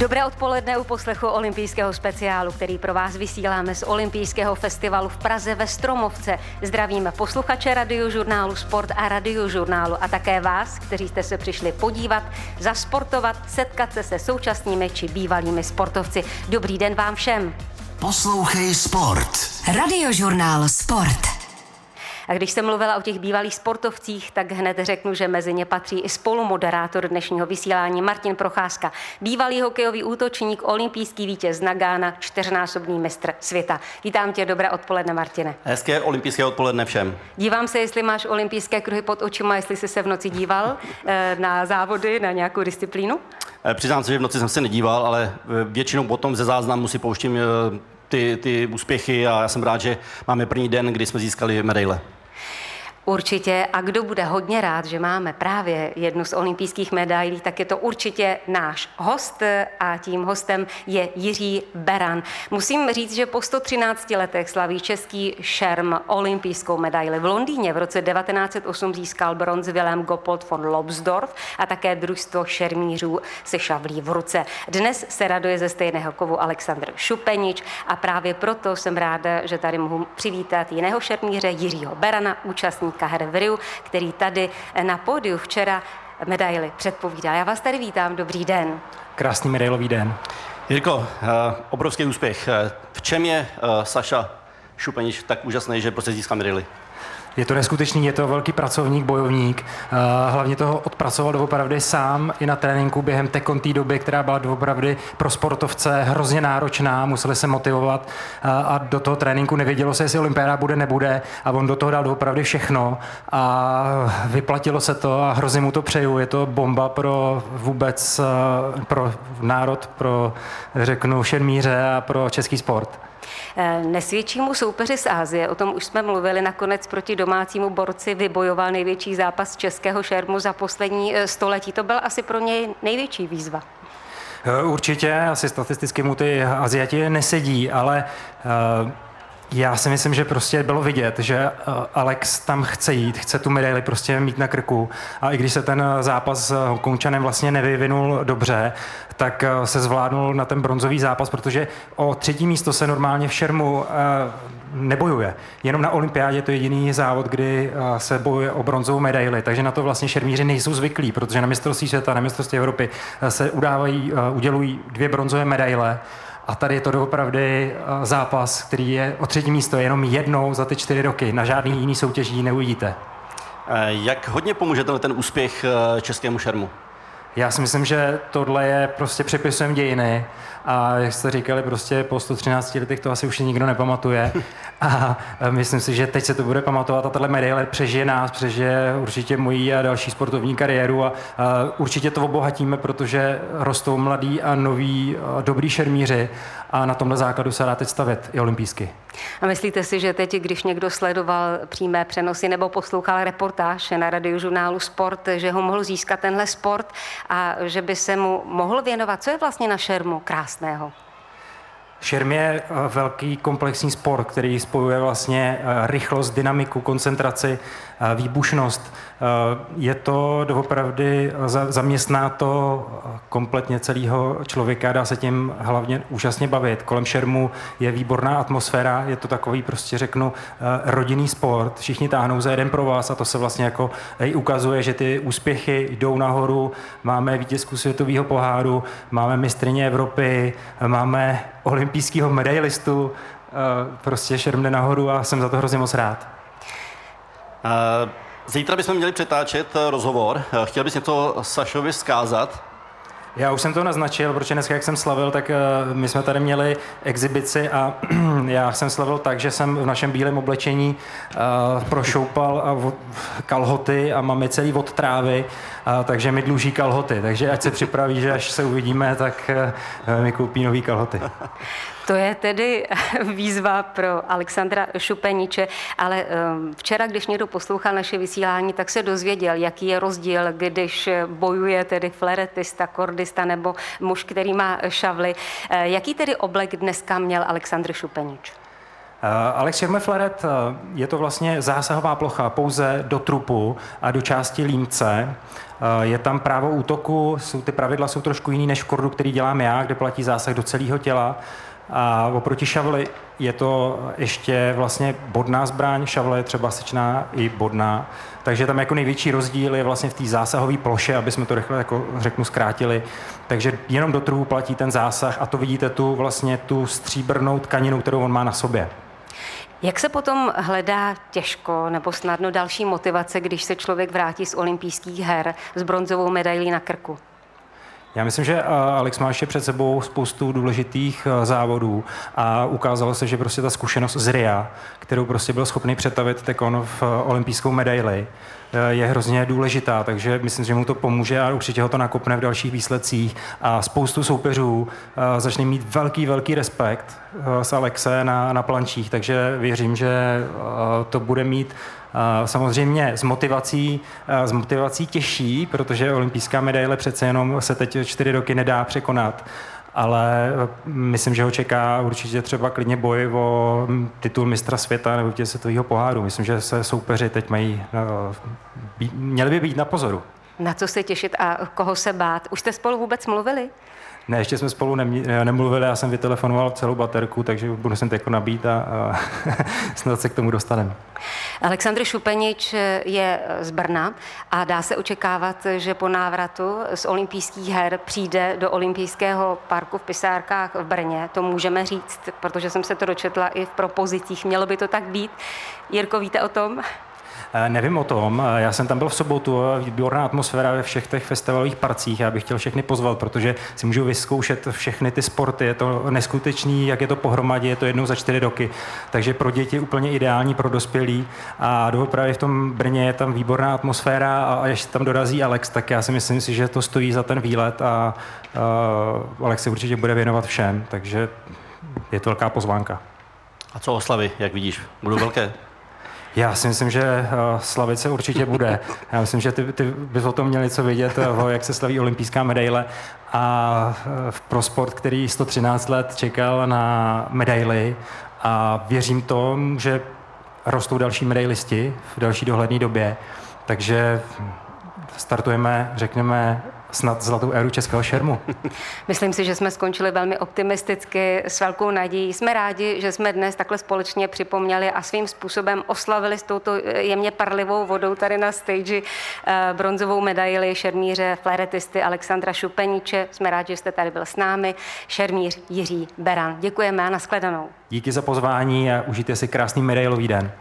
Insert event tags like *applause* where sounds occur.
Dobré odpoledne u poslechu olympijského speciálu, který pro vás vysíláme z olympijského festivalu v Praze ve Stromovce. Zdravíme posluchače radiožurnálu Sport a radiožurnálu a také vás, kteří jste se přišli podívat, zasportovat, setkat se se současnými či bývalými sportovci. Dobrý den vám všem. Poslouchej Sport. Radiožurnál Sport. A když jsem mluvila o těch bývalých sportovcích, tak hned řeknu, že mezi ně patří i spolumoderátor dnešního vysílání Martin Procházka, bývalý hokejový útočník, olympijský vítěz Nagána, čtyřnásobný mistr světa. Vítám tě, dobré odpoledne, Martine. Hezké olympijské odpoledne všem. Dívám se, jestli máš olympijské kruhy pod očima, jestli jsi se v noci díval eh, na závody, na nějakou disciplínu. Eh, přiznám se, že v noci jsem se nedíval, ale eh, většinou potom ze záznamu si pouštím ty, ty úspěchy a já jsem rád, že máme první den, kdy jsme získali medaile. Určitě. A kdo bude hodně rád, že máme právě jednu z olympijských medailí, tak je to určitě náš host a tím hostem je Jiří Beran. Musím říct, že po 113 letech slaví český šerm olympijskou medaili. V Londýně v roce 1908 získal bronz Wilhelm Gopold von Lobsdorff a také družstvo šermířů se šavlí v ruce. Dnes se raduje ze stejného kovu Aleksandr Šupenič a právě proto jsem ráda, že tady mohu přivítat jiného šermíře Jiřího Berana, účastníka Kahre Vriu, který tady na pódiu včera medaily předpovídal. Já vás tady vítám, dobrý den. Krásný medailový den. Jirko, eh, obrovský úspěch. Eh, v čem je eh, Saša Šupenič tak úžasný, že prostě získal medaily? Je to neskutečný, je to velký pracovník, bojovník. Eh, hlavně toho odpracoval doopravdy sám i na tréninku během té doby, která byla doopravdy pro sportovce hrozně náročná, museli se motivovat eh, a do toho tréninku nevědělo se, jestli olympiáda bude, nebude a on do toho dal doopravdy všechno a vyplatilo se to a hrozně mu to přeju. Je to bomba pro vůbec eh, pro národ, pro řeknu šermíře a pro český sport. Eh, nesvědčímu soupeři z Ázie, o tom už jsme mluvili, nakonec proti domácímu borci vybojoval největší zápas českého šermu za poslední eh, století. To byl asi pro něj největší výzva. Eh, určitě, asi statisticky mu ty Aziati nesedí, ale já si myslím, že prostě bylo vidět, že eh, Alex tam chce jít, chce tu medaili prostě mít na krku. A i když se ten zápas s Hongkongčanem vlastně nevyvinul dobře, tak eh, se zvládnul na ten bronzový zápas, protože o třetí místo se normálně v šermu eh, nebojuje. Jenom na olympiádě je to jediný závod, kdy se bojuje o bronzovou medaili, takže na to vlastně šermíři nejsou zvyklí, protože na mistrovství světa, na mistrovství Evropy se udávají, udělují dvě bronzové medaile a tady je to doopravdy eh, zápas, který je o třetí místo jenom jednou za ty čtyři roky. Na žádný jiný soutěží neuvidíte. Eh, jak hodně pomůže ten úspěch eh, českému šermu? Já si myslím, že tohle je prostě přepisem dějiny a jak jste říkali, prostě po 113 letech to asi už nikdo nepamatuje. *laughs* A myslím si, že teď se to bude pamatovat a tahle medaile přežije nás, přežije určitě moji a další sportovní kariéru a, a určitě to obohatíme, protože rostou mladí a noví a dobrý šermíři a na tomhle základu se dá teď stavět i olympijsky. A myslíte si, že teď, když někdo sledoval přímé přenosy nebo poslouchal reportáž na radiožurnálu Sport, že ho mohl získat tenhle sport a že by se mu mohl věnovat? Co je vlastně na šermu krásného? Šerm je eh, velký komplexní sport, který spojuje vlastně eh, rychlost, dynamiku, koncentraci, eh, výbušnost. Je to doopravdy, zaměstná to kompletně celého člověka, dá se tím hlavně úžasně bavit. Kolem šermu je výborná atmosféra, je to takový prostě řeknu rodinný sport, všichni táhnou za jeden pro vás a to se vlastně jako i ukazuje, že ty úspěchy jdou nahoru, máme vítězku světového poháru, máme mistrině Evropy, máme olympijského medailistu, eh, prostě šermne nahoru a jsem za to hrozně moc rád. Uh, zítra bychom měli přetáčet eh, rozhovor. Chtěl bys něco Sašovi zkázat? Já už jsem to naznačil, protože dneska, jak jsem slavil, tak my jsme tady měli exibici a *clears throat* já jsem slavil tak, že jsem v našem bílém oblečení prošoupal kalhoty a máme celý od trávy, takže mi dluží kalhoty. Takže ať se připraví, že až se uvidíme, tak mi koupí nový kalhoty. *laughs* To je tedy *laughs* výzva pro Alexandra Šupeniče, ale ehm, včera, když někdo poslouchal naše vysílání, tak se dozvěděl, jaký je rozdíl, když bojuje tedy fleretista, kordista nebo muž, který má šavly. Eh, jaký tedy oblek dneska měl Aleksandr Šupenič? Alex Šermefleret je to vlastně zásahová plocha pouze do trupu a do části límce. Je tam právo útoku, jsou, ty pravidla jsou trošku jiný než v kordu, který dělám já, kde platí zásah do celého těla. A oproti šavli je to ještě vlastně bodná zbraň, šavle je třeba sečná i bodná, takže tam jako největší rozdíl je vlastně v té zásahové ploše, aby jsme to rychle jako řeknu zkrátili. Takže jenom do trhu platí ten zásah a to vidíte tu vlastně tu stříbrnou tkaninu, kterou on má na sobě. Jak se potom hledá těžko nebo snadno další motivace, když se člověk vrátí z olympijských her s bronzovou medailí na krku? Já myslím, že eh, Alex má ještě před sebou spoustu důležitých eh, závodů a ukázalo se, že prostě ta zkušenost z RIA, kterou prostě byl schopný přetavit Tekon v eh, olympijskou medaili, je hrozně důležitá, takže myslím, že mu to pomůže a určitě ho to nakopne v dalších výsledcích. A spoustu soupeřů začne mít velký, velký respekt s Alexe na, na plančích, takže věřím, že to bude mít Samozřejmě s motivací, s motivací těžší, protože olympijská medaile přece jenom se teď čtyři roky nedá překonat ale e, myslím, že ho čeká určitě třeba klidně boj o titul mistra světa nebo tě světového poháru. Myslím, že se soupeři teď mají, e, měli by být na pozoru. Na co se těšit a koho se bát? Už jste spolu vůbec mluvili? Ne, ještě jsme spolu nemluvili, já jsem vytelefonoval celou baterku, takže budu sem teď nabít a, a *laughs* snad se k tomu dostaneme. Aleksandr Šupenič je z Brna a dá se očekávat, že po návratu z olympijských her přijde do olympijského parku v Pisárkách v Brně. To můžeme říct, protože jsem se to dočetla i v propozicích. Mělo by to tak být. Jirko, víte o tom? Eh, nevím o tom, eh, já jsem tam byl v sobotu, výborná atmosféra ve všech těch festivalových parcích, já bych chtěl všechny pozvat, protože si můžu vyzkoušet všechny ty sporty, je to neskutečný, jak je to pohromadě, je to jednou za čtyři roky, takže pro děti úplně ideální, pro dospělí a právě v tom Brně je tam výborná atmosféra a až tam dorazí Alex, tak já si myslím si, že to stojí za ten výlet a uh, Alex se určitě bude věnovat všem, takže je to velká pozvánka. A co oslavy, jak vidíš? Budou velké? Já si myslím, že eh, slavice určitě bude. Já myslím, že ty, ty bys o tom měli co vědět, eh, jak se slaví olympijská medaile. A eh, pro sport, který 113 let čekal na medaily a věřím tomu, že rostou další medailisti v další dohledné době. Takže startujeme, řekněme, snad zlatou éru českého šermu. *laughs* Myslím si, že jsme skončili velmi optimisticky, s velkou nadějí. Jsme rádi, že jsme dnes takhle společně připomněli a svým způsobem oslavili s touto jemně parlivou vodou tady na stage eh, bronzovou medaili šermíře flaretisty Alexandra Šupeníče. Jsme rádi, že jste tady byl s námi. Šermíř Jiří Beran. Děkujeme a nashledanou. Díky za pozvání a užijte si krásný medailový den.